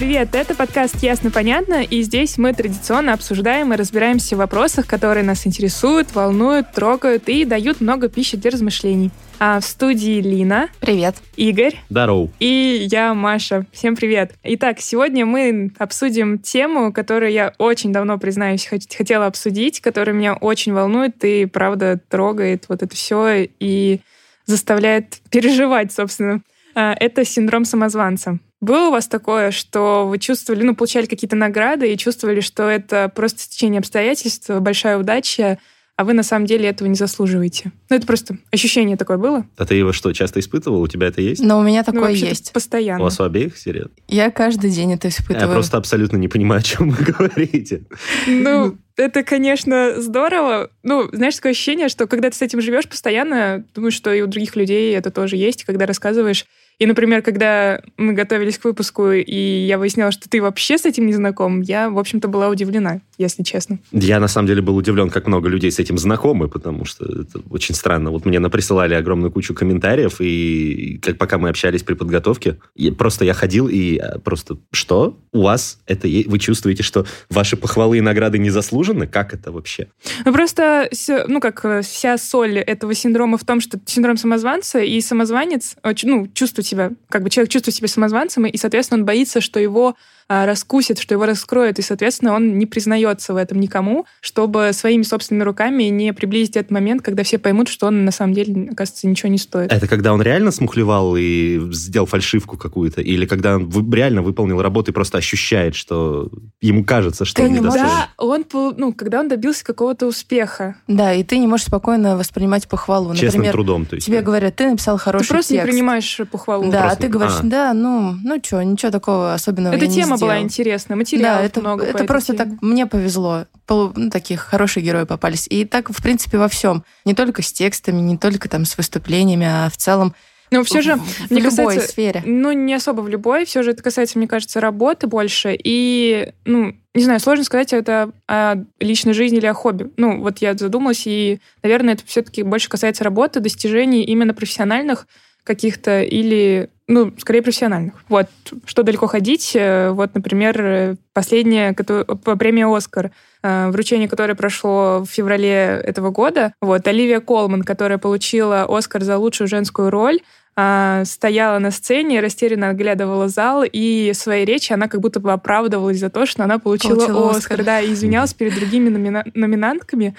Привет, это подкаст «Ясно-понятно», и здесь мы традиционно обсуждаем и разбираемся в вопросах, которые нас интересуют, волнуют, трогают и дают много пищи для размышлений. А в студии Лина, Привет. Игорь Здорово. и я, Маша. Всем привет. Итак, сегодня мы обсудим тему, которую я очень давно, признаюсь, хот- хотела обсудить, которая меня очень волнует и, правда, трогает вот это все и заставляет переживать, собственно. А, Это синдром самозванца. Было у вас такое, что вы чувствовали, ну, получали какие-то награды и чувствовали, что это просто стечение обстоятельств, большая удача, а вы на самом деле этого не заслуживаете? Ну, это просто ощущение такое было? А ты его что, часто испытывал? У тебя это есть? Но у меня Ну, такое вообще-то есть. Постоянно. У вас у обеих серьезно? Я каждый день это Я испытываю. просто абсолютно не понимаю, о чем вы говорите. Ну, это, конечно, здорово. Ну, знаешь, такое ощущение, что когда ты с этим живешь постоянно, думаю, что и у других людей это тоже есть, когда рассказываешь. И, например, когда мы готовились к выпуску, и я выяснила, что ты вообще с этим не знаком, я, в общем-то, была удивлена, если честно. Я, на самом деле, был удивлен, как много людей с этим знакомы, потому что это очень странно. Вот мне наприсылали огромную кучу комментариев, и как пока мы общались при подготовке, я- просто я ходил и а, просто, что? У вас это Вы чувствуете, что ваши похвалы и награды не заслужены? Как это вообще? Ну, просто, ну, как э, вся соль этого синдрома в том, что синдром самозванца, и самозванец, ну, чувствует себя, как бы человек чувствует себя самозванцем, и, соответственно, он боится, что его а, раскусит, что его раскроют, и, соответственно, он не признается в этом никому, чтобы своими собственными руками не приблизить этот момент, когда все поймут, что он на самом деле, оказывается, ничего не стоит. Это когда он реально смухлевал и сделал фальшивку какую-то? Или когда он реально выполнил работу и просто ощущает, что ему кажется, что Ты он недостоин? Да, он, ну, когда он добился какого-то успеха. Да, и ты не можешь спокойно воспринимать похвалу. Честным Например, трудом, то есть. тебе говорят, ты написал хороший Ты просто текст. не принимаешь похвалу. Да, а ты говоришь, а. да, ну, ну что, ничего такого особенного Эта я не тема была сделал». интересная, материалов Да, это, много по это этой просто теме. так, мне повезло. Полу- ну, таких хорошие герои попались. И так, в принципе, во всем. Не только с текстами, не только там с выступлениями, а в целом Но все же, в, в мне любой касается- сфере. ну, не особо в любой, все же это касается, мне кажется, работы больше. И, ну, не знаю, сложно сказать, это о личной жизни или о хобби. Ну, вот я задумалась, и, наверное, это все-таки больше касается работы, достижений именно профессиональных каких-то или, ну, скорее профессиональных. Вот, что далеко ходить. э, Вот, например, э, последняя премии «Оскар», э, вручение которое прошло в феврале этого года. Вот, Оливия Колман, которая получила «Оскар» за лучшую женскую роль, а, стояла на сцене, растерянно оглядывала зал, и своей речи она как будто бы оправдывалась за то, что она получила, Получила Оскар, «Оскар». да, и извинялась перед другими номина- номинантками.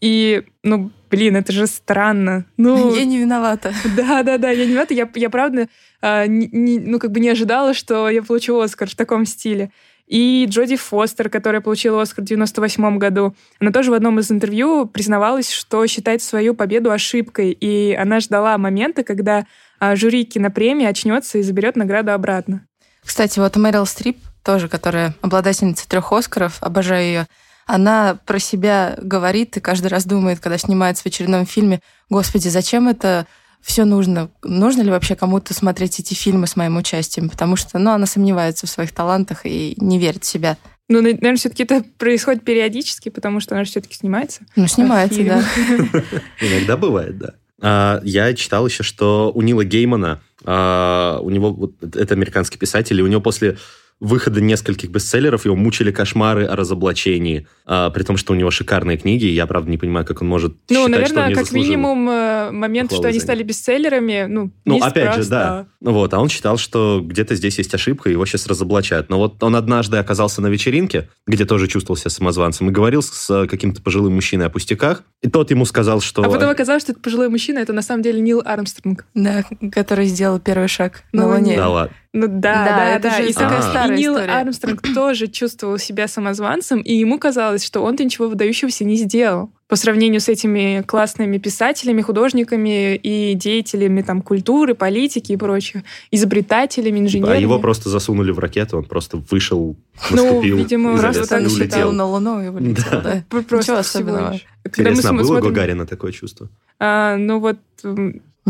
И, ну, блин, это же странно. Ну, Я не виновата. да, да, да, я не виновата. Я, я правда, а, не- не- ну, как бы не ожидала, что я получу Оскар в таком стиле. И Джоди Фостер, которая получила Оскар в 98 году, она тоже в одном из интервью признавалась, что считает свою победу ошибкой, и она ждала момента, когда а, жюри кинопремии очнется и заберет награду обратно. Кстати, вот Мэрил Стрип, тоже, которая обладательница трех Оскаров, обожаю ее, она про себя говорит и каждый раз думает, когда снимается в очередном фильме, господи, зачем это все нужно? Нужно ли вообще кому-то смотреть эти фильмы с моим участием? Потому что, ну, она сомневается в своих талантах и не верит в себя. Ну, наверное, все-таки это происходит периодически, потому что она же все-таки снимается. Ну, снимается, да. Иногда бывает, да. А, я читал еще, что у Нила Геймана, а, у него, вот, это американский писатель, и у него после выхода нескольких бестселлеров его мучили кошмары о разоблачении, а, при том, что у него шикарные книги, и я, правда, не понимаю, как он может Ну, считать, что он наверное, не как заслужил. минимум э, момент, что они стали бестселлерами, ну, Ну, опять раз, же, да. Ну Вот, а он считал, что где-то здесь есть ошибка, его сейчас разоблачают. Но вот он однажды оказался на вечеринке, где тоже чувствовал себя самозванцем, и говорил с каким-то пожилым мужчиной о пустяках, и тот ему сказал, что... А потом оказалось, что это пожилой мужчина, это на самом деле Нил Армстронг. Да, который сделал первый шаг На на Луне. Да ладно. Ну да, Да, да, это да. же И, такая старая и Нил история. Армстронг тоже чувствовал себя самозванцем, и ему казалось, что он-то ничего выдающегося не сделал. По сравнению с этими классными писателями, художниками и деятелями там, культуры, политики и прочее, изобретателями, инженерами. А его просто засунули в ракету, он просто вышел, Ну, видимо, Просто и так летел на Луну и улетел, Да. да. Пр- Просто Ничего особенного. лишь. Когда мы Интересно, а было у смотрим- Гагарина такое чувство? А, ну вот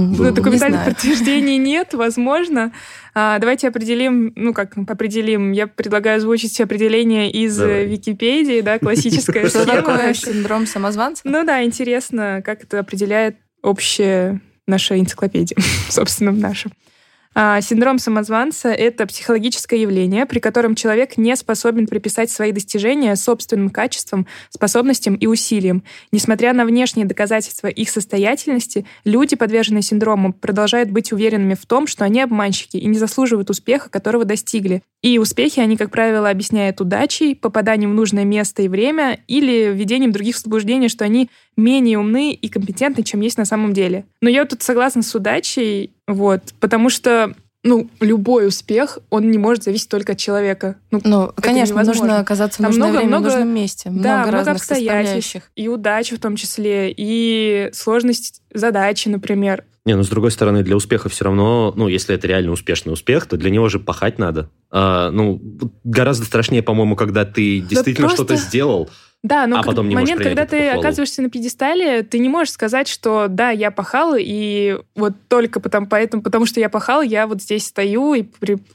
Ну, документальных подтверждений нет, возможно. А, давайте определим, ну как определим, я предлагаю озвучить определение из Давай. Википедии, да, классическое. Что такое синдром самозванца? Ну да, интересно, как это определяет общая наша энциклопедия, собственно, наша. А, синдром самозванца — это психологическое явление, при котором человек не способен приписать свои достижения собственным качествам, способностям и усилиям. Несмотря на внешние доказательства их состоятельности, люди, подверженные синдрому, продолжают быть уверенными в том, что они обманщики и не заслуживают успеха, которого достигли. И успехи они, как правило, объясняют удачей, попаданием в нужное место и время или введением других в заблуждение, что они менее умны и компетентны, чем есть на самом деле. Но я тут согласна с удачей, вот, потому что ну, любой успех, он не может зависеть только от человека. Ну, ну конечно, невозможно. нужно оказаться в нужное много, время, много, в нужном месте. Да, много, много обстоятельств. И удачи в том числе, и сложность задачи, например. Не, ну, с другой стороны, для успеха все равно, ну, если это реально успешный успех, то для него же пахать надо. А, ну, гораздо страшнее, по-моему, когда ты действительно да просто... что-то сделал, да, но а потом не момент, когда ты похвалу. оказываешься на пьедестале, ты не можешь сказать, что да, я пахал, и вот только потому, поэтому, потому что я пахал, я вот здесь стою и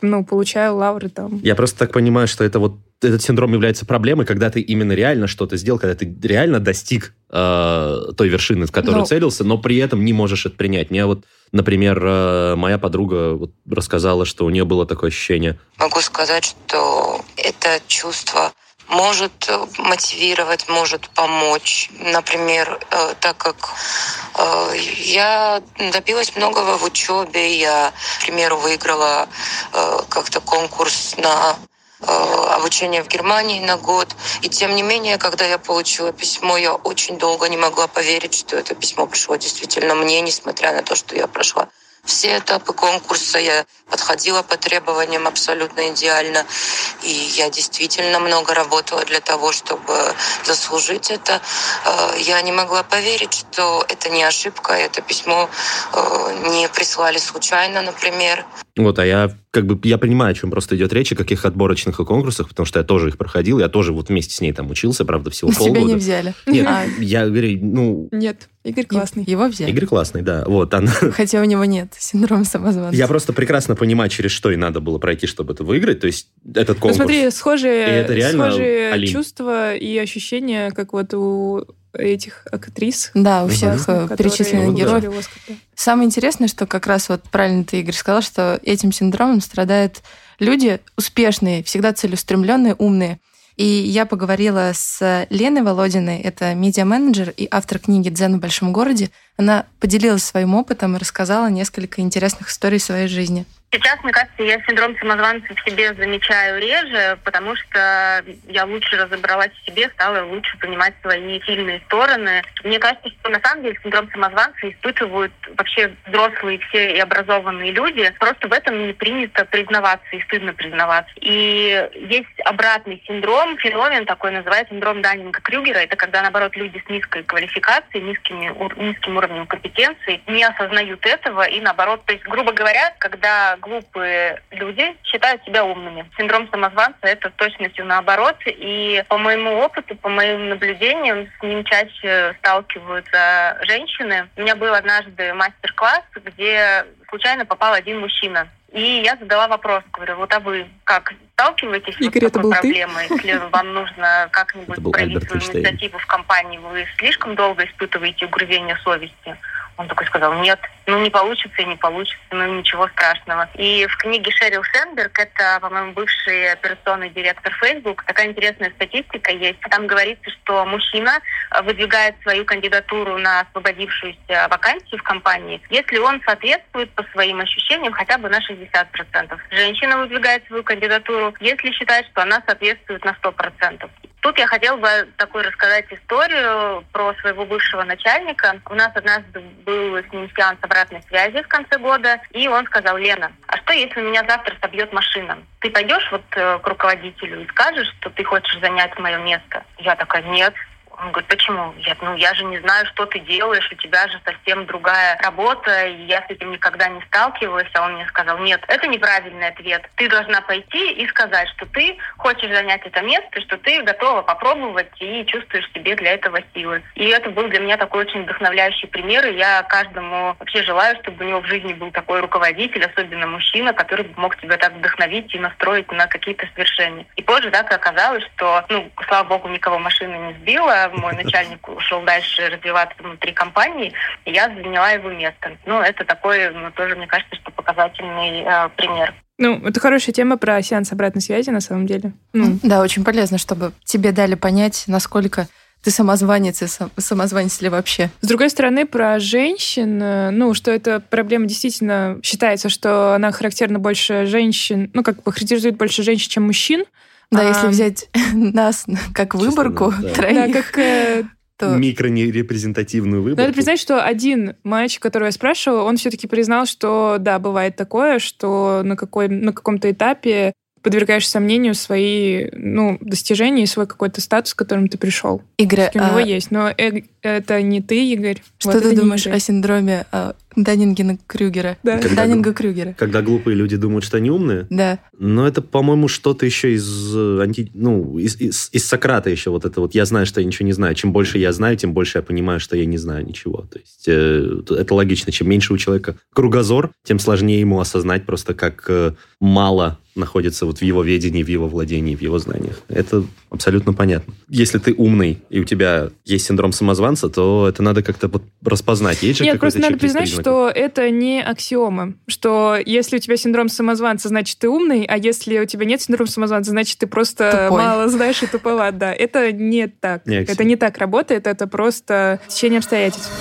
ну, получаю лавры там. Я просто так понимаю, что это вот этот синдром является проблемой, когда ты именно реально что-то сделал, когда ты реально достиг э, той вершины, в которую но... целился, но при этом не можешь это принять. Мне вот, например, э, моя подруга вот рассказала, что у нее было такое ощущение. Могу сказать, что это чувство может э, мотивировать, может помочь. Например, э, так как э, я добилась многого в учебе, я, к примеру, выиграла как-то конкурс на обучение в Германии на год. И тем не менее, когда я получила письмо, я очень долго не могла поверить, что это письмо пришло действительно мне, несмотря на то, что я прошла все этапы конкурса. Я подходила по требованиям абсолютно идеально. И я действительно много работала для того, чтобы заслужить это. Э, я не могла поверить, что это не ошибка, это письмо э, не прислали случайно, например. Вот, а я как бы я понимаю, о чем просто идет речь, о каких отборочных и конкурсах, потому что я тоже их проходил, я тоже вот вместе с ней там учился, правда, всего На полгода. Тебя не взяли. Нет, а... я говорю, ну... Нет, Игорь классный. Его взяли. Игорь классный, да. Вот, она... Хотя у него нет синдрома самозванца. Я просто прекрасно понимаю, через что и надо было пройти, чтобы это выиграть, то есть этот конкурс. Ну смотри, схожие, это реально схожие Алин. чувства и ощущения, как вот у этих актрис. Да, у всех угу. перечисленных героев. Да. Самое интересное, что как раз вот правильно ты, Игорь, сказал, что этим синдромом страдают люди успешные, всегда целеустремленные, умные. И я поговорила с Леной Володиной, это медиа-менеджер и автор книги «Дзен в большом городе». Она поделилась своим опытом и рассказала несколько интересных историй своей жизни. Сейчас, мне кажется, я синдром самозванца в себе замечаю реже, потому что я лучше разобралась в себе, стала лучше понимать свои сильные стороны. Мне кажется, что на самом деле синдром самозванца испытывают вообще взрослые все и образованные люди. Просто в этом не принято признаваться и стыдно признаваться. И есть обратный синдром, феномен такой называется синдром Даннинга-Крюгера. Это когда, наоборот, люди с низкой квалификацией, низкими, низким уровнем компетенции не осознают этого и, наоборот, то есть, грубо говоря, когда глупые люди считают себя умными. Синдром самозванца — это точностью наоборот. И по моему опыту, по моим наблюдениям, с ним чаще сталкиваются женщины. У меня был однажды мастер-класс, где случайно попал один мужчина. И я задала вопрос, говорю, вот а вы как сталкиваетесь Игорь, вот с такой проблемой? Если вам нужно как-нибудь проявить свою инициативу в компании, вы слишком долго испытываете угрызение совести? Он такой сказал, нет, ну не получится и не получится, ну ничего страшного. И в книге Шерил Сенберг, это, по-моему, бывший операционный директор Facebook, такая интересная статистика есть. Там говорится, что мужчина выдвигает свою кандидатуру на освободившуюся вакансию в компании, если он соответствует по своим ощущениям хотя бы на 60%. Женщина выдвигает свою кандидатуру, если считает, что она соответствует на 100%. Тут я хотела бы такой рассказать историю про своего бывшего начальника. У нас однажды был с ним сеанс обратной связи в конце года, и он сказал, Лена, а что если меня завтра собьет машина? Ты пойдешь вот э, к руководителю и скажешь, что ты хочешь занять мое место? Я такая, нет, Он говорит, почему? Я, ну, я же не знаю, что ты делаешь, у тебя же совсем другая работа, и я с этим никогда не сталкивалась. А он мне сказал, нет, это неправильный ответ. Ты должна пойти и сказать, что ты хочешь занять это место, что ты готова попробовать и чувствуешь себе для этого силы. И это был для меня такой очень вдохновляющий пример, и я каждому вообще желаю, чтобы у него в жизни был такой руководитель, особенно мужчина, который мог тебя так вдохновить и настроить на какие-то свершения. И позже так оказалось, что, ну, слава богу, никого машина не сбила, мой начальник ушел дальше развиваться внутри компании, и я заняла его место. Ну, это такой, ну, тоже, мне кажется, что показательный э, пример. Ну, это хорошая тема про сеанс обратной связи, на самом деле. Ну, Да, очень полезно, чтобы тебе дали понять, насколько ты самозванец и сам- самозванец ли вообще. С другой стороны, про женщин, э, ну, что эта проблема действительно считается, что она характерна больше женщин, ну, как бы характеризует больше женщин, чем мужчин. Да, А, если взять нас как выборку да. Да, троих, как... э, то Микро-нерепрезентативную выборку. Надо признать, что один мальчик, которого я спрашивала, он все-таки признал, что да, бывает такое, что на, какой, на каком-то этапе подвергаешь сомнению свои ну, достижения и свой какой-то статус, к которому ты пришел. Игорь, У него а есть. Но э- это не ты, Игорь. что Вот ты думаешь о синдроме а, Даннингена-Крюгера? Да. Когда- Даннинга-Крюгера. Когда глупые люди думают, что они умные, Да. но это, по-моему, что-то еще из, э, анти... ну, из, из, из Сократа еще вот это вот «я знаю, что я ничего не знаю». Чем больше я знаю, тем больше я понимаю, что я не знаю ничего. То есть э, это логично. Чем меньше у человека кругозор, тем сложнее ему осознать просто, как э, мало находится вот в его ведении, в его владении, в его знаниях. Это абсолютно понятно. Если ты умный, и у тебя есть синдром самозванца, то это надо как-то вот распознать. Есть Нет, просто надо признать, признаков? что это не аксиома. Что если у тебя синдром самозванца, значит, ты умный, а если у тебя нет синдрома самозванца, значит, ты просто Тупой. мало знаешь и туповат. Да, это не так. Не это не так работает, это просто течение обстоятельств.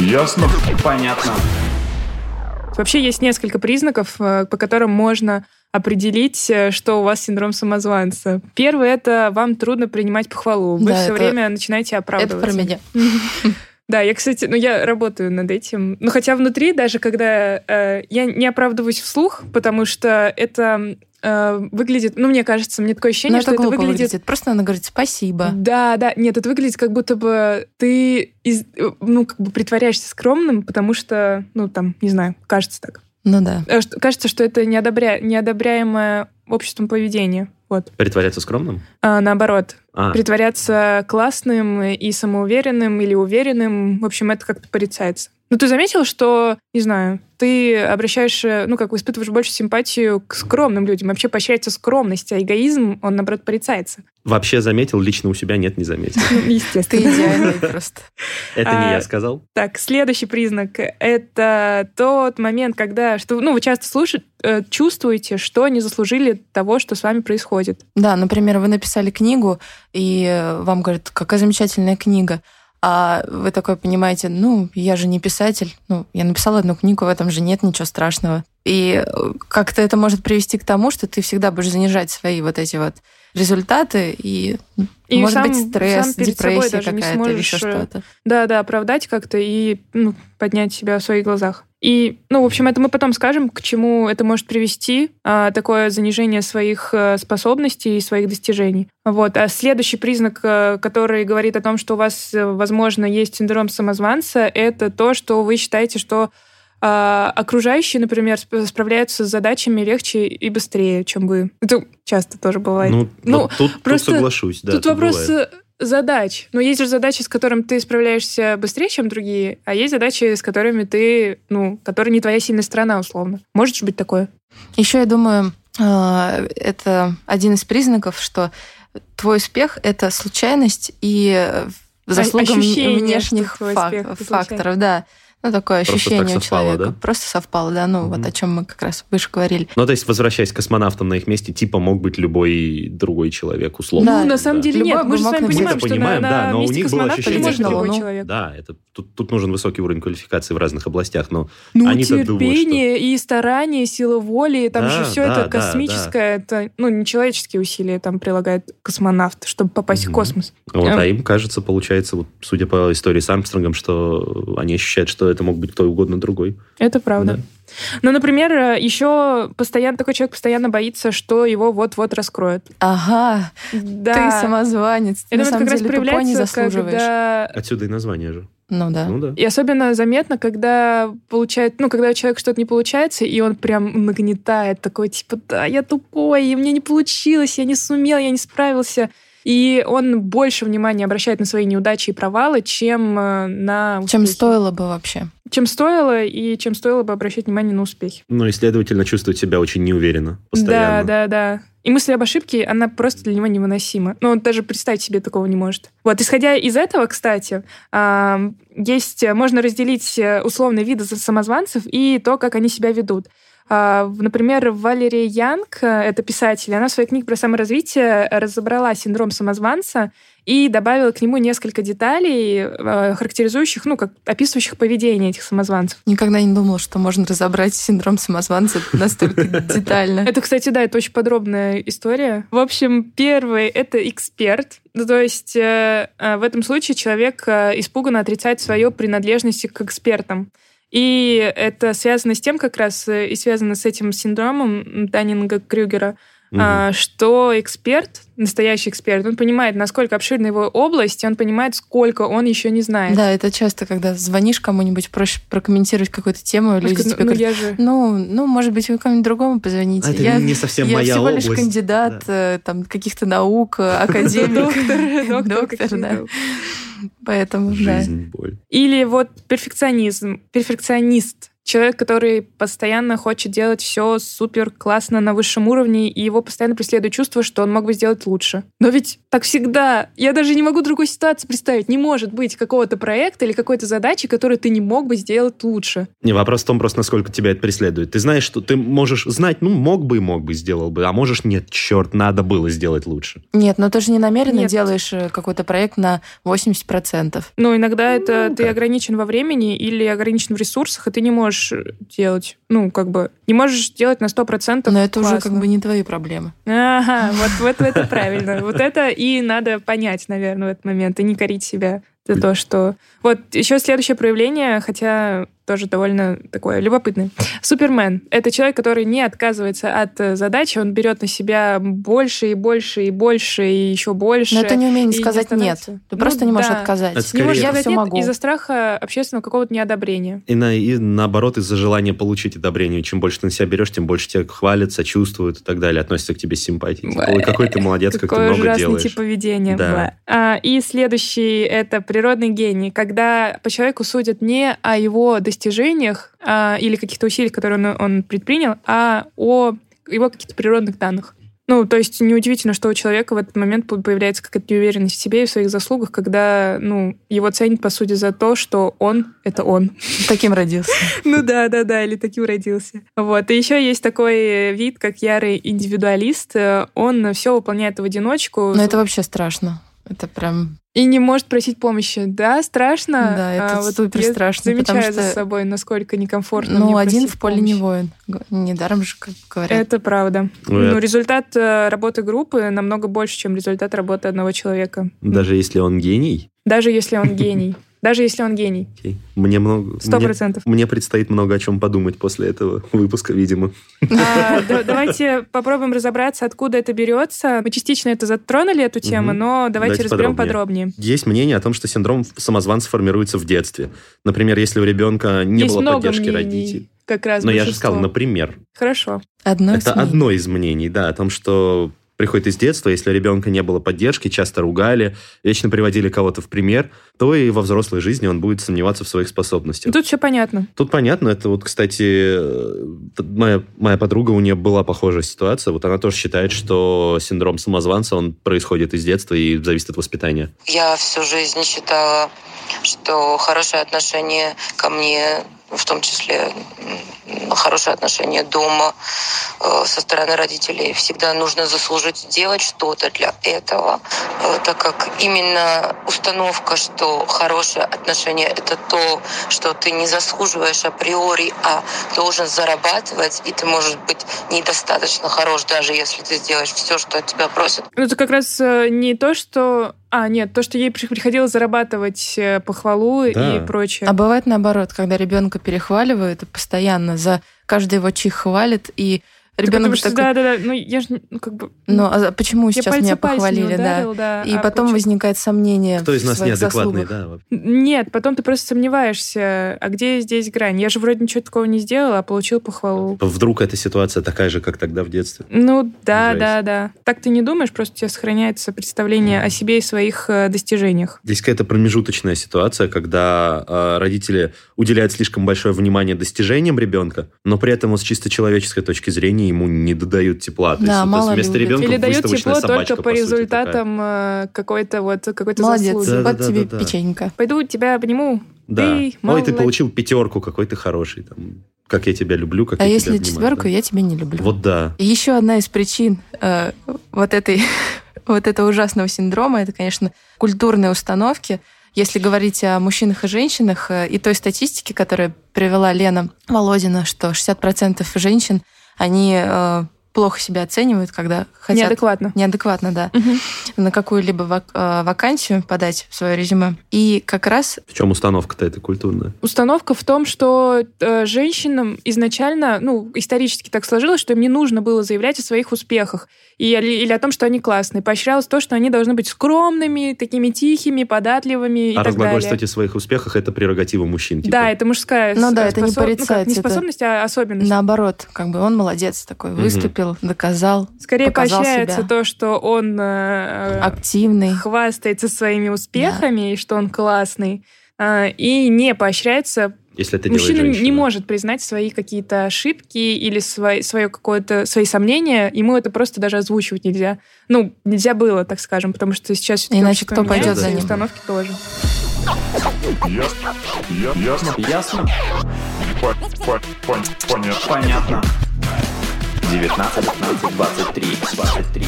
Ясно? Понятно. Вообще есть несколько признаков, э, по которым можно определить, э, что у вас синдром самозванца. Первый — это вам трудно принимать похвалу. Вы Да, все это- время начинаете Это оправдываться. про меня. Да, я, кстати, ну я работаю над этим. Ну хотя внутри, даже когда э, я не оправдываюсь вслух, потому что это э, выглядит, ну мне кажется, мне такое Но ощущение, что это это выглядит... выглядит. Просто надо говорить спасибо. Да, да, нет, это выглядит как будто бы ты, из- э, ну как бы притворяешься скромным, потому что, ну там, не знаю, кажется так. Ну да. Э, Кажется, что это неодобря... неодобряемое обществом поведение. Вот. Притворяться скромным? А, наоборот, А, притворяться классным и самоуверенным или уверенным, в общем, это как-то порицается. Ну, ты заметил, что, не знаю, ты обращаешь, ну, как испытываешь больше симпатию к скромным людям. Вообще поощряется скромность, а эгоизм, он, наоборот, порицается. вообще заметил, лично у себя нет, не заметил. Ну, Ты естественно. идеальный просто. Это не А, я сказал. Так, следующий признак — это тот момент, когда, что, ну, вы часто слушаете, э, чувствуете, что не заслужили того, что с вами происходит. Да, например, вы написали книгу, и э, вам говорят, какая замечательная книга. А вы такой понимаете, ну, я же не писатель, ну, я написала одну книгу, в этом же нет ничего страшного. И э, как-то это может привести к тому, что ты всегда будешь занижать свои вот эти вот результаты, и, И может сам- быть стресс, сам депрессия какая-то или сможешь, еще э, что-то. Да, да, оправдать как-то и ну, поднять себя в своих глазах. И, ну, в общем, это мы потом скажем, к чему это может привести, а, такое занижение своих э, способностей и своих достижений. Вот. А следующий признак, э, который говорит о том, что у вас, э, возможно, есть синдром самозванца, это то, что вы считаете, что а, окружающие, например, сп- справляются с задачами легче и быстрее, чем вы. Это часто тоже бывает. Ну, Ну, вот тут, тут просто соглашусь, да. Тут вопрос бывает. Э, задач. Но есть же задачи, с которыми ты справляешься быстрее, чем другие, а есть задачи, с которыми ты, ну, которые не твоя сильная сторона, условно. Может же быть такое? Еще я думаю, а, это один из признаков, что твой успех — это случайность и э, заслуга ощущение, внешних фак- успех — факторов, да. Ну, такое Просто ощущение так у совпало, человека. да? Просто совпало, да. Ну, Мгм. вот о чем мы как раз выше говорили. Ну, то есть, возвращаясь к космонавтам на их месте, типа мог быть любой другой человек, условно. Да, ну, на самом деле Любой нет. Мы же с вами понимаем, что понимаем, на, да, на но у них было ощущение, может что- любой Ну, человек. Да, это тут, тут нужен высокий уровень квалификации в разных областях, но Ну, Они-то думают, терпение и старание, сила воли, там Да, же все да, это да, космическое, это, ну, нечеловеческие усилия там прилагает космонавт, чтобы попасть в Мгм. космос. вот, а им кажется, получается, вот, судя по истории с Армстронгом, что они ощущают, что это мог быть кто угодно другой. Это правда. Да. Ну, например, э, еще постоянно такой человек постоянно боится, что его вот-вот раскроют. Ага, Да. ты самозванец. Это на вот самом как раз деле не проявляется, заслуживаешь. когда Отсюда и название же. Ну да. Ну да. И особенно заметно, когда получает, ну, когда у человека что-то не получается, и он прям нагнетает такой, типа, да, я тупой, и мне не получилось, я не сумел, я не справился. И он больше внимания обращает на свои неудачи и провалы, чем э, на Чем успехи. стоило бы вообще. Чем стоило, и чем стоило бы обращать внимание на успехи. Ну и, следовательно, чувствует себя очень неуверенно Да, постоянно. да, да. И мысль об ошибке, она просто для него невыносима. Ну, он даже представить себе такого не может. Вот, исходя из этого, кстати, есть, можно разделить э, условные виды самозванцев и то, как они себя ведут. А, Например, Валерия Янг, э, это писатель, она в своей книге про саморазвитие разобрала синдром самозванца и добавила к нему несколько деталей, э, характеризующих, ну, как описывающих поведение этих самозванцев. Никогда не думала, что можно разобрать синдром самозванца настолько детально. Это, кстати, да, это очень подробная история. В общем, первый — это эксперт. То есть э, в этом случае человек испуганно отрицает свою принадлежность к экспертам. И это связано с тем, как раз э, и связано с этим синдромом Даннинга-Крюгера, Мгм. а, что эксперт, настоящий эксперт, он понимает, насколько обширна его область, и он понимает, сколько он еще не знает. Да, это часто, когда звонишь кому-нибудь, проще прокомментировать какую-то тему, Он люди скажет, тебе ну, говорят, я же... ну, ну, может быть, вы кому-нибудь другому позвоните. А это я не совсем я моя всего область. лишь кандидат э, там каких-то наук, э, академик. Доктор, доктор, да. Поэтому, да. Жизнь, боль. Или вот перфекционизм, перфекционист, человек, который постоянно хочет делать все супер классно на высшем уровне, и его постоянно преследует чувство, что он мог бы сделать лучше. Но ведь так всегда. Я даже не могу другой ситуации представить. Не может быть какого-то проекта или какой-то задачи, которую ты не мог бы сделать лучше. Не, вопрос в том просто, насколько тебя это преследует. Ты знаешь, что ты можешь знать, ну, мог бы и мог бы, сделал бы, а можешь, нет, черт, надо было сделать лучше. Нет, но ты же не намеренно Нет. делаешь э, какой-то проект на 80%. Но иногда это Ну, ты как? ограничен во времени или ограничен в ресурсах, и ты не можешь делать, ну, как бы, не можешь делать на 100% Но это уже как классно. бы не твои проблемы. Ага, вот, вот это правильно. Вот это и надо понять, наверное, в этот момент, и не корить себя за то, что... Вот еще следующее проявление, хотя тоже довольно такое любопытное. Супермен — это человек, который не отказывается от э, задачи, он берет на себя больше и больше и больше и еще больше. Но это не умение и не сказать нет. Ты Ну просто не можешь да. отказать. Это Не можешь Я сказать все нет могу. из-за страха общественного какого-то неодобрения. И, на, и наоборот, из-за желания получить одобрение. Чем больше ты на себя берешь, тем больше тебя хвалят, сочувствуют и так далее, относятся к тебе с симпатией. Типа, Ой, какой ты молодец, как ты много делаешь. тип поведения. Да. А, и следующий — это природный гений, когда по человеку судят не о его достижениях а, или каких-то усилиях, которые он, он предпринял, а о его каких-то природных данных. Ну, то есть неудивительно, что у человека в этот момент по- появляется какая-то неуверенность в себе и в своих заслугах, когда, ну, его ценят, по сути, за то, что он — это он. Таким родился. Ну да, да, да, или таким родился. Вот. И еще есть такой вид, как ярый индивидуалист. Он все выполняет в одиночку Но это вообще страшно. Это прям... и не может просить помощи. Да, страшно. Да, это А вот супер я страшно, Замечаю потому за что- собой, насколько некомфортно Ну, мне один в поле не помощи. воин. Г- Недаром же, как говорят. Это правда. Ну, Ну, это- результат э, работы группы намного больше, чем результат работы одного человека. Даже если он гений, Даже если он гений. Даже если он гений. окей, мне много... Сто мне- процентов. Мне предстоит много о чем подумать после этого выпуска, видимо. А, да- Давайте попробуем разобраться, откуда это берется. Мы частично это затронули, эту тему, но давайте Давайте разберем подробнее. подробнее. Есть мнение о том, что синдром самозванца формируется в детстве. Например, если у ребенка не Есть было поддержки мнений, родителей. Как раз Но я же большинство. сказал, например. Хорошо. Одно из Это мнений. одно из мнений, да, о том, что приходит из детства, если у ребенка не было поддержки, часто ругали, вечно приводили кого-то в пример, то и во взрослой жизни он будет сомневаться в своих способностях. Тут все понятно. Тут понятно, это вот, кстати, э, моя, моя подруга, у нее была похожая ситуация, вот она тоже считает, что синдром самозванца, он происходит из детства и зависит от воспитания. Я всю жизнь считала, что хорошее отношение ко мне, в том числе хорошее отношение дома э, со стороны родителей, всегда нужно заслужить сделать что-то для этого, э, так как именно установка, что хорошее отношение — это то, что ты не заслуживаешь априори, а должен зарабатывать, и ты можешь быть недостаточно хорош, даже если ты сделаешь все, что от тебя просят. Это как раз э, не то, что А, нет, то, что ей при- приходилось зарабатывать э, похвалу Да. и прочее. А бывает наоборот, когда ребенка перехваливают и постоянно за каждый его чих хвалит, и ребенок такой, Да, да, да. Ну, я же, ну, как бы... ну а почему я сейчас меня похвалили, да? ударил, да. И а потом почему- возникает сомнение Кто из нас неадекватный, заслугах. да? Нет, потом ты просто сомневаешься, а где здесь грань? Я же вроде ничего такого не сделала, а получил похвалу. Вдруг эта ситуация такая же, как тогда в детстве. Ну, да, Жесть. да, да. Так ты не думаешь, просто у тебя сохраняется представление о себе и своих э, достижениях. Здесь какая-то промежуточная ситуация, когда э, родители уделяют слишком большое внимание достижениям ребенка, но при этом вот с чисто человеческой точки зрения ему не додают тепла. То Да, есть, мало вместо любят. ребенка Или выставочная тепло собачка, только по, сути, результатам э, какой-то вот какой-то Молодец, заслуги. Да, вот да, тебе да, да. печенька. Пойду тебя обниму. такая. Да. Ты Ой, ты получил пятерку, какой ты хороший. Там, как я тебя люблю, как А я если тебя обнимаю, четверку, да. я тебя не люблю. Вот да. И еще одна из причин э, вот этой вот этого ужасного синдрома, это, конечно, культурные установки. Если говорить о мужчинах и женщинах, э, и той статистике, которую привела Лена Володина, что 60% женщин, они э, плохо себя оценивают, когда хотят... Неадекватно. Неадекватно, да. Мгм. На какую-либо вак- э, вакансию подать в свое резюме. И как раз В чем установка-то эта культурная? Установка в том, что э, женщинам изначально, ну, исторически так сложилось, что им не нужно было заявлять о своих успехах и, или, или о том, что они классные. Поощрялось то, что они должны быть скромными, такими тихими, податливыми и а так разглагольствовать далее. о своих успехах это прерогатива мужчин. типа. Да, это мужская Ну да, это не способ- ну, как, не это способность, а особенность. наоборот, как бы он молодец такой, выступил, доказал, Скорее показал поощряется себя. то, что он э, активный. хвастается своими успехами и что он классный, э, и не поощряется Если это Мужчина не может признать свои какие-то ошибки или свои, свое какое-то, свои сомнения, ему это просто даже озвучивать нельзя. Ну, нельзя было, так скажем, потому что сейчас Иначе кто пойдет за ним? установки тоже. Ясно. Ясно. Ясно? По- по- пон- Понятно. Понятно. 19, 15, 23, 23,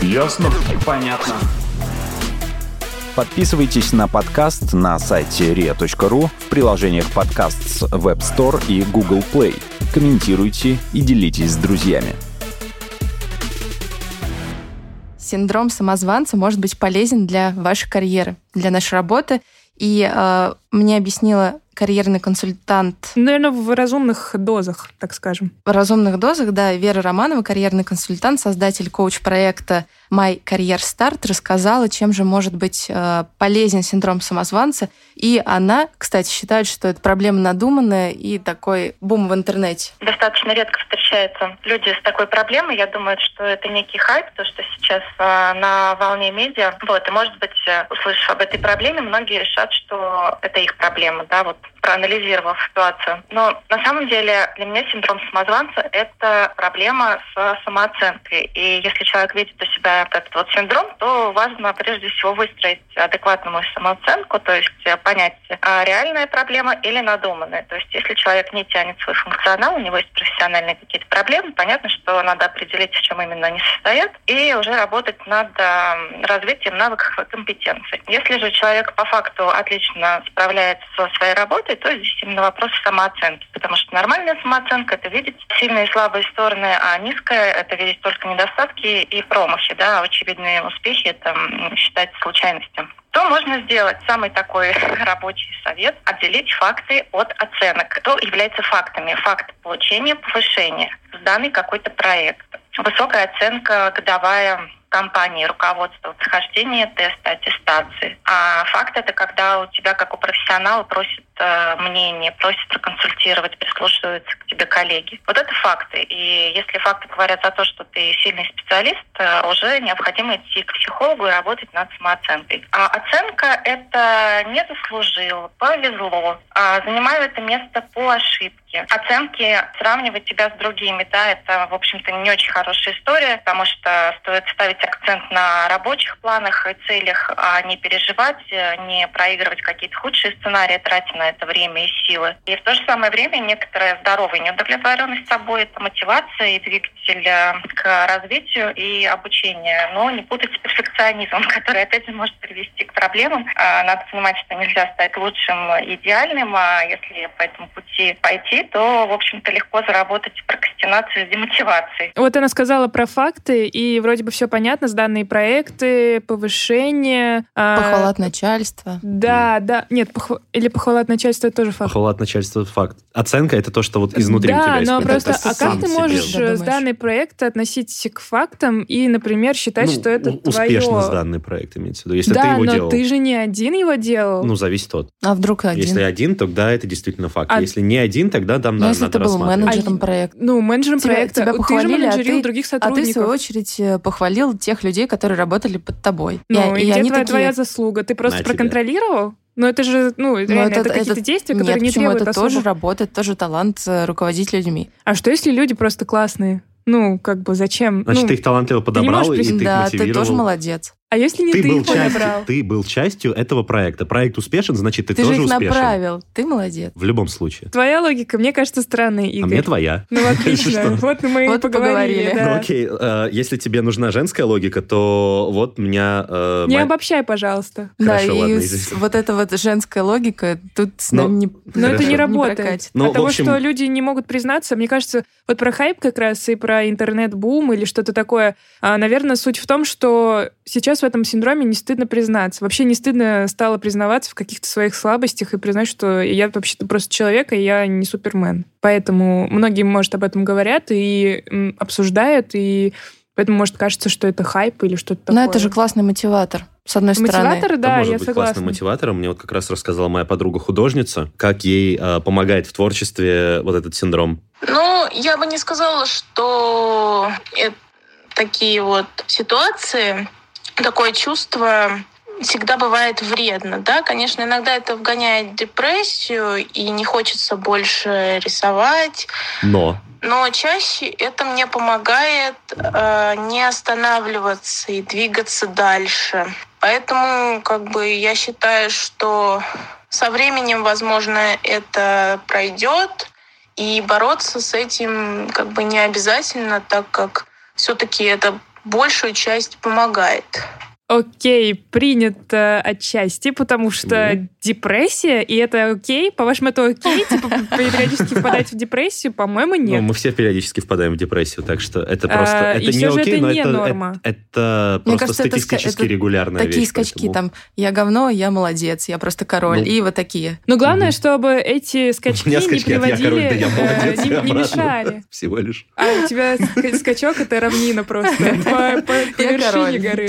23. Ясно. Понятно. Подписывайтесь на подкаст на сайте ria.ru в приложениях подкаст с Web Store и Google Play. Комментируйте и делитесь с друзьями. Синдром самозванца может быть полезен для вашей карьеры, для нашей работы. И э, мне объяснила карьерный консультант Наверное, в разумных дозах, так скажем. в разумных дозах, да, Вера Романова, карьерный консультант, создатель коуч-проекта My Career Start, рассказала, чем же может быть э, полезен синдром самозванца. И она, кстати, считает, что это проблема надуманная и такой бум в интернете. Достаточно редко встречаются люди с такой проблемой. Я думаю, что это некий хайп, то, что сейчас э, на волне медиа. Вот, и, может быть, э, услышав об этой проблеме, многие решат, что это их проблема, да, вот проанализировав ситуацию. Но на самом деле для меня синдром самозванца – это проблема с самооценкой. И если человек видит у себя этот вот синдром, то важно прежде всего выстроить адекватную самооценку, то есть понять, а реальная проблема или надуманная. То есть если человек не тянет свой функционал, у него есть профессиональные какие-то проблемы, понятно, что надо определить, в чем именно они состоят, и уже работать над э, развитием навыков и компетенций. Если же человек по факту отлично справляется со своей работой, то здесь именно вопрос самооценки, потому что нормальная самооценка – это видеть сильные и слабые стороны, а низкая – это видеть только недостатки и промахи, да, очевидные успехи – это считать случайностью. Что можно сделать? Самый такой рабочий совет – отделить факты от оценок. Что является фактами? Факт получения повышения, сданный какой-то проект. Высокая оценка годовая компании, руководства, прохождение теста, аттестации. А факт это когда у тебя, как у профессионала, просят э, мнение, просят проконсультировать, прислушиваются к тебе коллеги. Вот это факты. И если факты говорят за то, что ты сильный специалист, э, уже необходимо идти к психологу и работать над самооценкой. А оценка это не заслужил, повезло, а занимаю это место по ошибке. Оценки сравнивать тебя с другими, да, это, в общем-то, не очень хорошая история, потому что стоит ставить акцент на рабочих планах и целях, а не переживать, э, не проигрывать какие-то худшие сценарии, тратя на это время и силы. И в то же самое время некоторая здоровая неудовлетворенность собой – это мотивация и двигатель э, к развитию и обучению. Но не путать с перфекционизмом, который, опять же, может привести к проблемам. А, Надо понимать, что нельзя стать лучшим, идеальным, а если по этому пути пойти, то, в общем-то, легко заработать прокрастинации с демотивацией. Вот она сказала про факты, и вроде бы все понятно, сданные проекты, повышение. а, Похвала от начальства. Да, да. Нет, похва- или похвала от начальства это тоже факт. Похвала от начальства факт. Оценка это то, что вот изнутри у да, тебя есть. но Это просто, ты а сам как ты можешь Да, э, сданный проект относить к фактам и, например, считать, Ну, что это у- успешно твое... сданный проект имеется в виду. Если да, ты его но делал, ты же не один его делал. ну зависит от. А вдруг один? Если один, тогда это действительно факт. А- Если не один, тогда там Ну, надо, если надо ты был менеджером А проекта. Ну, менеджером Тебя- проекта. тебя ты же похвалили, а менеджерил ты- других А ты, в сотрудников. свою очередь, э, похвалил тех людей, которые работали под тобой. Ну, и, и где они твоя, такие... твоя заслуга? Ты просто На тебя. Ну, это же, ну, реально, это, какие-то это- действия, Нет, которые не почему? требуют Это особо- тоже работает, тоже талант э, руководить людьми. А что, если люди просто классные? Ну, как бы, зачем? Значит, ну, ты их талантливо подобрал, можешь и ты их да, ты мотивировал. тоже молодец. А если не ты, Ты был, их частью, подобрал? ты был частью этого проекта. Проект успешен, значит, ты, Ты, же тоже их успешен. направил. Ты молодец. В любом случае. Твоя логика, мне кажется, странная, А Игорь. мне твоя. Ну, отлично. Вот мы и поговорили. Ну окей, э, если тебе нужна женская логика, то вот меня... э, Не обобщай, пожалуйста. да, и вот эта вот женская логика тут с Но- нами не Но это не работает. Ну, От в того, общем- что люди не могут признаться, мне кажется, вот про хайп как раз и про интернет-бум или что-то такое, а, наверное, суть в том, что сейчас в этом синдроме не стыдно признаться. Вообще не стыдно стало признаваться в каких-то своих слабостях и признать, что я вообще-то просто человек, и я не супермен. Поэтому многие, может, об этом говорят и обсуждают, и поэтому, может, кажется, что это хайп или что-то такое. Но это же классный мотиватор, с одной стороны. Мотиватор, Это да, может я быть согласна. классным мотиватором. Мне вот как раз рассказала моя подруга-художница, как ей э, помогает в творчестве вот этот синдром. Ну, я бы не сказала, что э- такие вот ситуации, такое чувство всегда бывает вредно, да, конечно, иногда это вгоняет в депрессию и не хочется больше рисовать, Но. Но чаще это мне помогает э, не останавливаться и двигаться дальше. Поэтому, как бы, я считаю, что со временем, возможно, это пройдет, и бороться с этим как бы не обязательно, так как все-таки это большую часть помогает. Окей, принято отчасти, потому что Ну. депрессия, и это окей. По-вашему, это окей? Типа, периодически впадать в депрессию? По-моему, ну, нет. мы все периодически впадаем в депрессию, так что это просто... А, это не окей, это но не это, норма. это, это Мне просто кажется, статистически это регулярная Такие вещь. скачки, поэтому- там, я говно, я молодец, я просто король. Ну. И вот такие. Но главное, Мгм. чтобы эти скачки не скачки от «я приводили, король, да я молодец» и не, мешали. Всего лишь. А у тебя ска- скачок — это равнина просто по, вершине горы.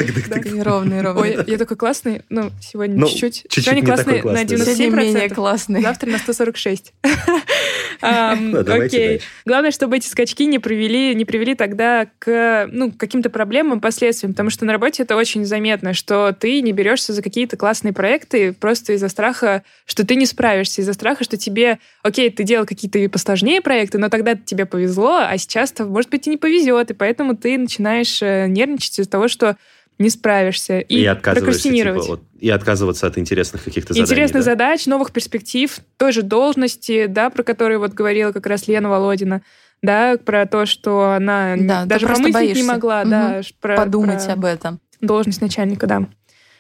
Ровные, ровные. Ой, я такой классный. Ну, сегодня Ну, чуть-чуть. чуть-чуть Сегодня не классный такой классный, на да. 97%. Сегодня менее классный. Завтра на 146. Ам, Ну, Окей. Главное, чтобы эти скачки не привели, не привели тогда к ну, каким-то проблемам, последствиям, потому что на работе это очень заметно, что ты не берешься за какие-то классные проекты просто из-за страха, что ты не справишься, из-за страха, что тебе, окей, ты делал какие-то посложнее проекты, но тогда тебе повезло, а сейчас-то, может быть, и не повезет, и поэтому ты начинаешь э, нервничать из-за того, что не справишься, и, И, отказываешься, прокрастинировать. типа, вот, и отказываться от интересных каких-то заданий. Интересных да? задач, новых перспектив, той же должности, да, про которые вот говорила как раз Лена Володина, да, про то, что она Да, даже помыслить не боишься. могла, Мгм. да, про, Подумать про об этом. должность начальника, да.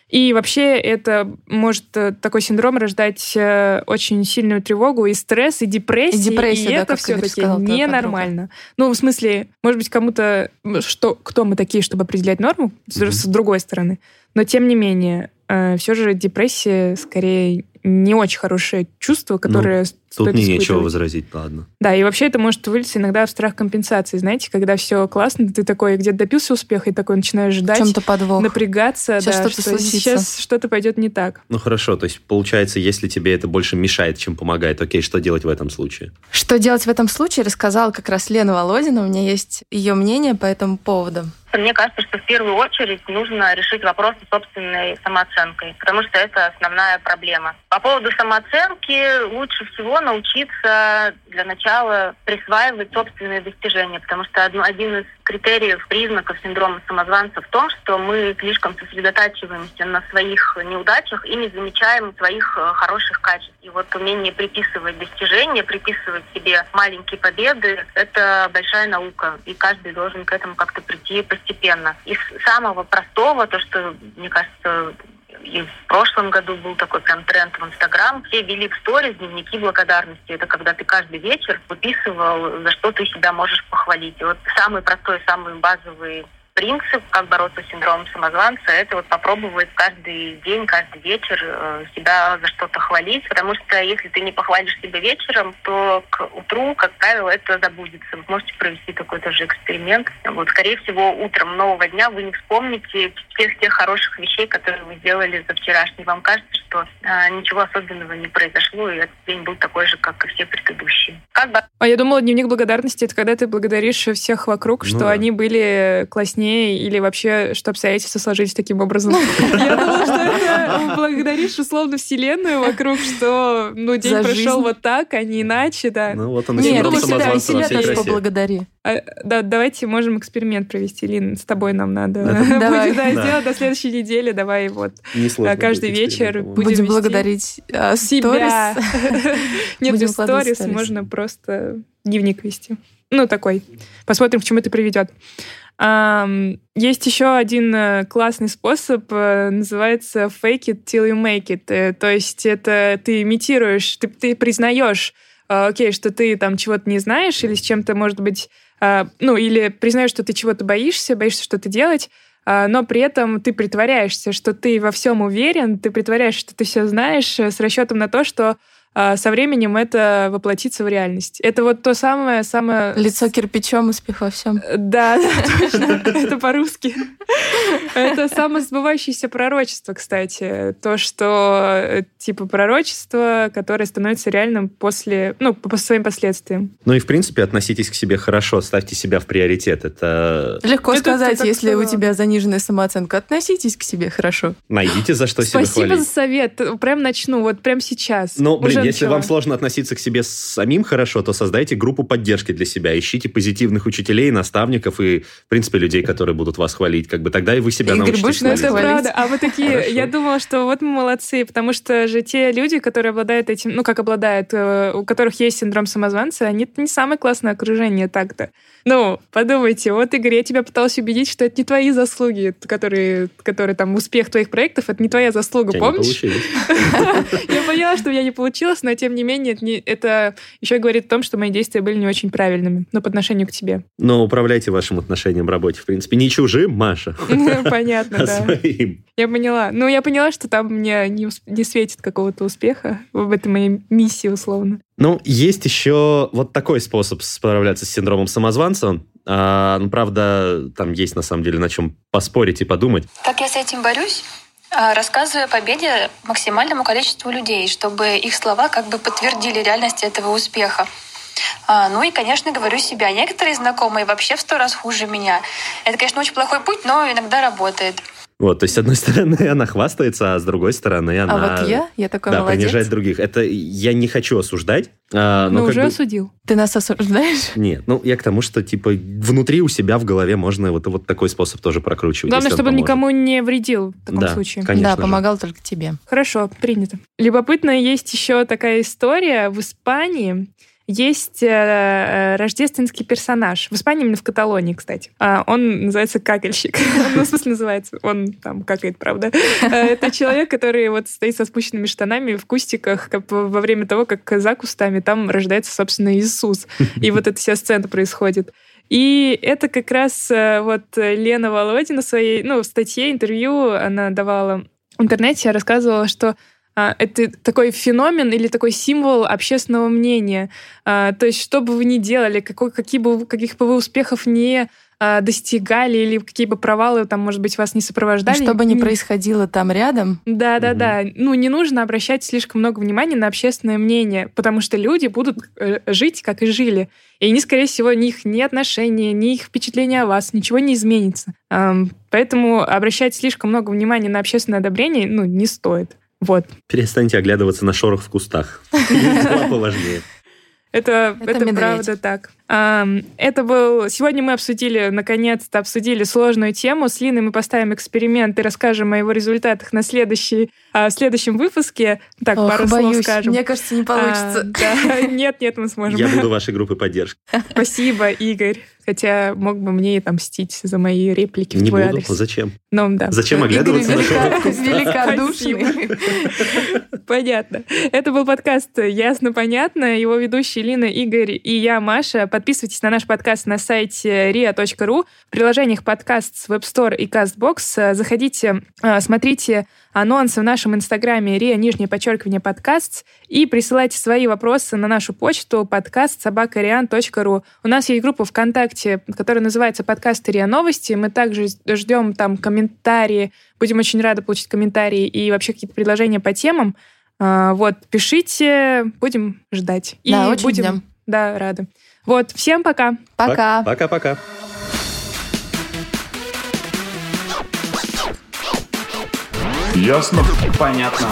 И вообще это может э, такой синдром рождать э, очень сильную тревогу и стресс, и депрессию, И депрессию, и да, это все-таки ненормально. Ну, в смысле, может быть, кому-то, что, кто мы такие, чтобы определять норму, Мгм. с другой стороны. Но тем не менее, все же депрессия скорее не очень хорошее чувство, которое Ну, Тут стоит мне нечего возразить, ладно. Да, и вообще это может вылиться иногда в страх компенсации. Знаете, когда все классно, ты такой где-то добился успеха и такой начинаешь В ждать, чем-то подвох. напрягаться, Сейчас да, что-то что случится. сейчас что-то пойдет не так. Ну хорошо, то есть получается, если тебе это больше мешает, чем помогает, окей, что делать в этом случае? Что делать в этом случае, рассказала как раз Лена Володина. У меня есть ее мнение по этому поводу. Мне кажется, что в первую очередь нужно решить вопрос с собственной самооценкой, потому что это основная проблема. По поводу самооценки лучше всего научиться для начала присваивать собственные достижения, потому что одно- один из критериев, признаков синдрома самозванца в том, что мы слишком сосредотачиваемся на своих неудачах и не замечаем своих э, хороших качеств. И вот умение приписывать достижения, приписывать себе маленькие победы – это большая наука, и каждый должен к этому как-то прийти постепенно. Из самого простого, то, что, мне кажется, и в прошлом году был такой прям тренд в Инстаграм. Все вели в сторис дневники благодарности. Это когда ты каждый вечер выписывал, за что ты себя можешь похвалить. И вот самый простой, самый базовый принцип, как бороться с синдромом самозванца, это вот попробовать каждый день, каждый вечер э, себя за что-то хвалить, потому что если ты не похвалишь себя вечером, то к утру, как правило, это забудется. Вы можете провести такой тоже эксперимент. Вот, скорее всего, утром нового дня вы не вспомните всех тех хороших вещей, которые вы сделали за вчерашний. Вам кажется, что э, ничего особенного не произошло, и этот день был такой же, как и все предыдущие. Как бы... А я думала, дневник благодарности — это когда ты благодаришь всех вокруг, Ну что да. они были класснее или вообще, что обстоятельства сложились таким образом. Я думала, что это благодаришь условно вселенную вокруг, что ну день прошел вот так, а не иначе, да. Ну вот он Нет, ты себя, себя красе. поблагодари. А, да, давайте можем эксперимент провести, Лин, с тобой нам надо. Это- Давай. Будет, да, Да. сделать до следующей недели, давай вот. А, каждый вечер. Будем благодарить а, Себя. Нет, Будем сторис сторис. можно просто дневник вести. Ну, такой. Посмотрим, к чему это приведет. Есть еще один э, классный способ, э, называется fake it till you make it. Э, То есть это ты имитируешь, ты, ты признаешь, окей, что ты там чего-то не знаешь или с чем-то, может быть, ну, или признаешь, что ты чего-то боишься, боишься что-то делать, но при этом ты притворяешься, что ты во всем уверен, ты притворяешься, что ты все знаешь, с расчетом на то, что со временем это воплотится в реальность. Это вот то самое, самое... Лицо кирпичом, успех во всем. Э, Да, да, точно. Это по-русски. Это самосбывающееся пророчество, кстати. То, что э, типа пророчество, которое становится реальным после, ну, по своим последствиям. Ну и, в принципе, относитесь к себе хорошо, ставьте себя в приоритет. Это Легко Это сказать, если у тебя заниженная самооценка. Относитесь к себе хорошо. найдите за что себя Спасибо за совет. Прям начну, вот прям сейчас. Но, блин, если вам сложно относиться к себе самим хорошо, то создайте группу поддержки для себя. Ищите позитивных учителей, наставников и, в принципе, людей, которые будут вас хвалить. Как бы тогда и вы себя Игорь, научитесь Ну, это хвалить. хвалить? правда. А вы такие, Хорошо. я думала, что вот мы молодцы, потому что же те люди, которые обладают этим, ну, как обладают, э, у которых есть синдром самозванца, они не самое классное окружение так-то. Ну, подумайте, вот, Игорь, я тебя пыталась убедить, что это не твои заслуги, которые, которые там, успех твоих проектов, это не твоя заслуга, тебя помнишь? Я поняла, что меня не получилось, но тем не менее это, не- это еще говорит о том, что мои действия были не очень правильными, но по отношению к тебе. Но управляйте вашим отношением в работе, в принципе. Не чужим, Маша, Понятно, а да. своим. Я поняла. Ну, я поняла, что там мне не светит какого-то успеха в этой моей миссии, условно. Ну, есть еще вот такой способ справляться с синдромом самозванца. А, ну, правда, там есть на самом деле на чем поспорить и подумать. Как я с этим борюсь? А, Рассказываю о победе максимальному количеству людей, чтобы их слова как бы подтвердили реальность этого успеха. А, ну и, конечно, говорю себя. Некоторые знакомые вообще в сто раз хуже меня. Это, конечно, очень плохой путь, но иногда работает. Вот, то есть, с одной стороны, она хвастается, а с другой стороны, она... А вот я, я такой да, молодец. принижает других. Это я не хочу осуждать. а, но Ну, уже бы- осудил. Ты нас осуждаешь? Нет, ну я к тому, что типа внутри у себя в голове можно вот, вот такой способ тоже прокручивать. Главное, чтобы он поможет. никому не вредил в таком Да, случае. конечно да, же. помогал только тебе. Хорошо, принято. Любопытно, есть еще такая история. В Испании есть э, э, рождественский персонаж. В Испании, именно в Каталонии, кстати. А, он называется какельщик. Ну, в смысле, называется. Он там какает, правда. Э, Это человек, который вот стоит со спущенными штанами в кустиках во время того, как за кустами там рождается, собственно, Иисус. И вот эта вся сцена происходит. И это как раз вот Лена Володина своей, ну, в статье, интервью она давала в интернете, рассказывала, что это такой феномен или такой символ общественного мнения. А, То есть, что бы вы ни делали, какой, какие бы, каких бы вы успехов не а, достигали или какие бы провалы там, может быть, вас не сопровождали. Что бы ни не- происходило там рядом, да, да, да. Ну, не нужно обращать слишком много внимания на общественное мнение, потому что люди будут э, жить, как и жили. И они, скорее всего, ни их ни отношения, ни их впечатление о вас, ничего не изменится. Поэтому обращать слишком много внимания на общественное одобрение, ну, не стоит. Вот. Перестаньте оглядываться на шорох в кустах. Дела поважнее. Это, Это это, правда так. Это был... Сегодня мы обсудили, наконец-то обсудили сложную тему. С Линой мы поставим эксперимент и расскажем о его результатах на следующий, а, в следующем выпуске. Так, Ох, пару слов боюсь. скажем. Мне кажется, не получится. А, да. Нет, нет, мы сможем. Я буду вашей группой поддержки. Спасибо, Игорь. Хотя мог бы мне и отомстить за мои реплики в Не твой буду. адрес. Зачем? Ну, да. Зачем Игорь оглядываться на велика- шоу? великодушный. Понятно. Это был подкаст «Ясно, понятно». Его ведущие Лина, Игорь и я, Маша. Подписывайтесь на наш подкаст на сайте ria.ru, в приложениях подкаст с Web Store и CastBox. Заходите, а, смотрите анонсы в нашем инстаграме ria, нижнее подчеркивание, подкаст, и присылайте свои вопросы на нашу почту подкаст собакариан.ру. У нас есть группа ВКонтакте, которая называется «Подкаст РИА Новости». Мы также ждем там комментарии. Будем очень рады получить комментарии и вообще какие-то предложения по темам. А, Вот, пишите, будем ждать. И Да, очень будем, ждем. Да, рады. Вот, всем пока. Пока. Пока-пока. Ясно? Понятно.